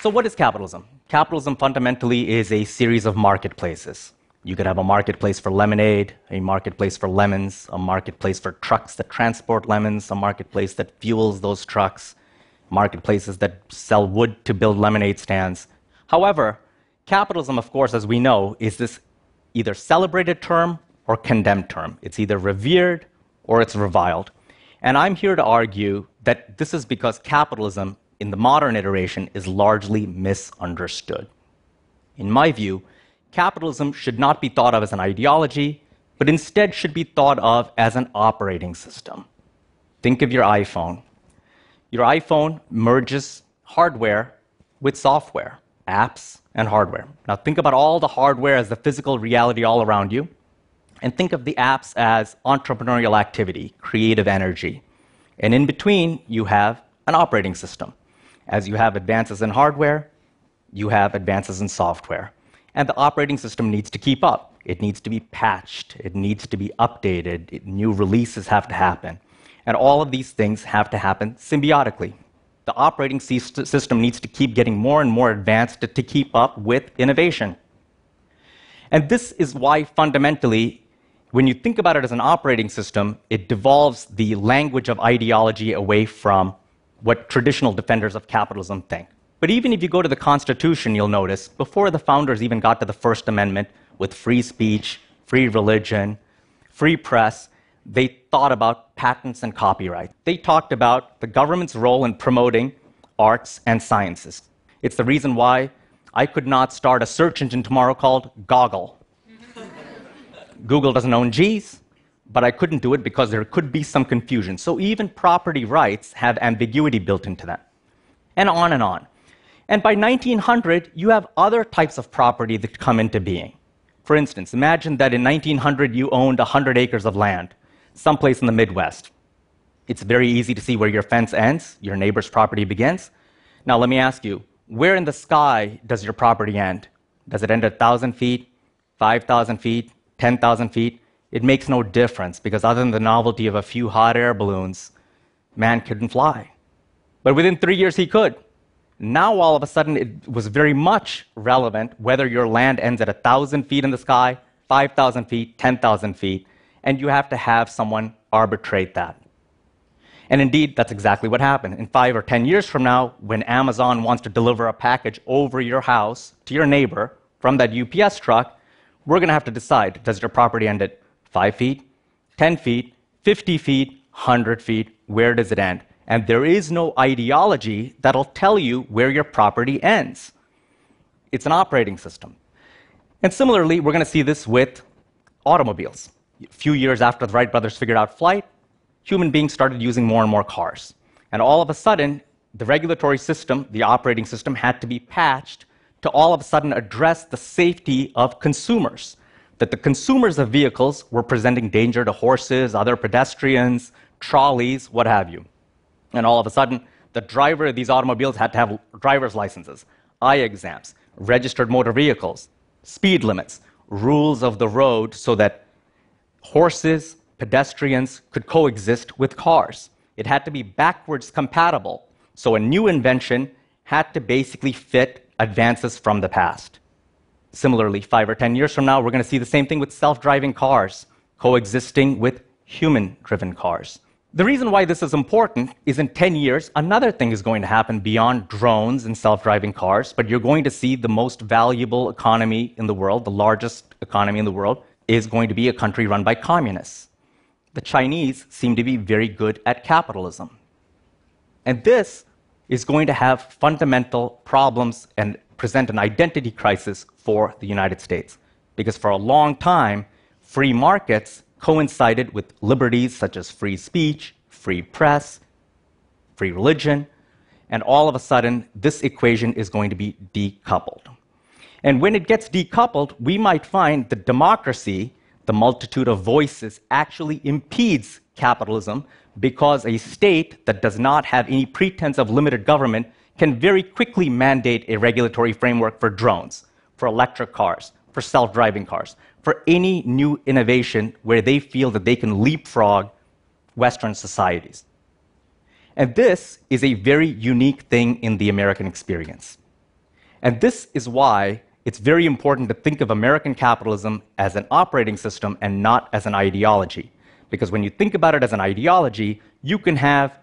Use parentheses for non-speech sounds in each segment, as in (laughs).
So, what is capitalism? Capitalism fundamentally is a series of marketplaces. You could have a marketplace for lemonade, a marketplace for lemons, a marketplace for trucks that transport lemons, a marketplace that fuels those trucks, marketplaces that sell wood to build lemonade stands. However, capitalism, of course, as we know, is this either celebrated term or condemned term. It's either revered or it's reviled. And I'm here to argue that this is because capitalism in the modern iteration is largely misunderstood. In my view, capitalism should not be thought of as an ideology, but instead should be thought of as an operating system. Think of your iPhone. Your iPhone merges hardware with software, apps, and hardware. Now, think about all the hardware as the physical reality all around you, and think of the apps as entrepreneurial activity, creative energy. And in between, you have an operating system. As you have advances in hardware, you have advances in software. And the operating system needs to keep up. It needs to be patched. It needs to be updated. It, new releases have to happen. And all of these things have to happen symbiotically. The operating system needs to keep getting more and more advanced to, to keep up with innovation. And this is why, fundamentally, when you think about it as an operating system, it devolves the language of ideology away from what traditional defenders of capitalism think. But even if you go to the Constitution, you'll notice before the founders even got to the First Amendment with free speech, free religion, free press, they thought about patents and copyright. They talked about the government's role in promoting arts and sciences. It's the reason why I could not start a search engine tomorrow called Goggle. (laughs) Google doesn't own G's, but I couldn't do it because there could be some confusion. So even property rights have ambiguity built into them. And on and on. And by 1900, you have other types of property that come into being. For instance, imagine that in 1900 you owned 100 acres of land, someplace in the Midwest. It's very easy to see where your fence ends, your neighbor's property begins. Now, let me ask you where in the sky does your property end? Does it end at 1,000 feet, 5,000 feet, 10,000 feet? It makes no difference because, other than the novelty of a few hot air balloons, man couldn't fly. But within three years, he could. Now, all of a sudden, it was very much relevant whether your land ends at 1,000 feet in the sky, 5,000 feet, 10,000 feet, and you have to have someone arbitrate that. And indeed, that's exactly what happened. In five or 10 years from now, when Amazon wants to deliver a package over your house to your neighbor from that UPS truck, we're going to have to decide does your property end at 5 feet, 10 feet, 50 feet, 100 feet? Where does it end? And there is no ideology that'll tell you where your property ends. It's an operating system. And similarly, we're going to see this with automobiles. A few years after the Wright brothers figured out flight, human beings started using more and more cars. And all of a sudden, the regulatory system, the operating system, had to be patched to all of a sudden address the safety of consumers. That the consumers of vehicles were presenting danger to horses, other pedestrians, trolleys, what have you. And all of a sudden, the driver of these automobiles had to have driver's licenses, eye exams, registered motor vehicles, speed limits, rules of the road so that horses, pedestrians could coexist with cars. It had to be backwards compatible. So a new invention had to basically fit advances from the past. Similarly, five or 10 years from now, we're going to see the same thing with self driving cars coexisting with human driven cars. The reason why this is important is in 10 years, another thing is going to happen beyond drones and self driving cars, but you're going to see the most valuable economy in the world, the largest economy in the world, is going to be a country run by communists. The Chinese seem to be very good at capitalism. And this is going to have fundamental problems and present an identity crisis for the United States. Because for a long time, free markets coincided with liberties such as free speech, free press, free religion, and all of a sudden, this equation is going to be decoupled. And when it gets decoupled, we might find that democracy, the multitude of voices, actually impedes capitalism because a state that does not have any pretense of limited government can very quickly mandate a regulatory framework for drones, for electric cars, for self driving cars, for any new innovation where they feel that they can leapfrog Western societies. And this is a very unique thing in the American experience. And this is why it's very important to think of American capitalism as an operating system and not as an ideology. Because when you think about it as an ideology, you can have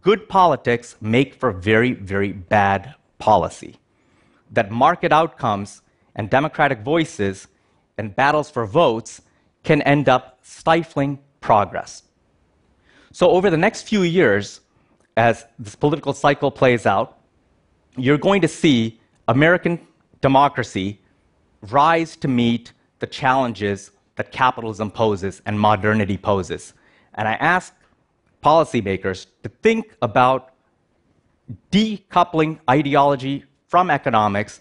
good politics make for very, very bad policy. That market outcomes and democratic voices and battles for votes can end up stifling progress. So, over the next few years, as this political cycle plays out, you're going to see American democracy rise to meet the challenges that capitalism poses and modernity poses. And I ask policymakers to think about decoupling ideology from economics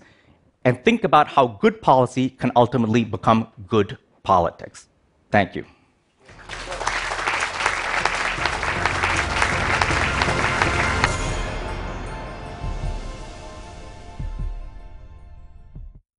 and think about how good policy can ultimately become good politics. Thank you.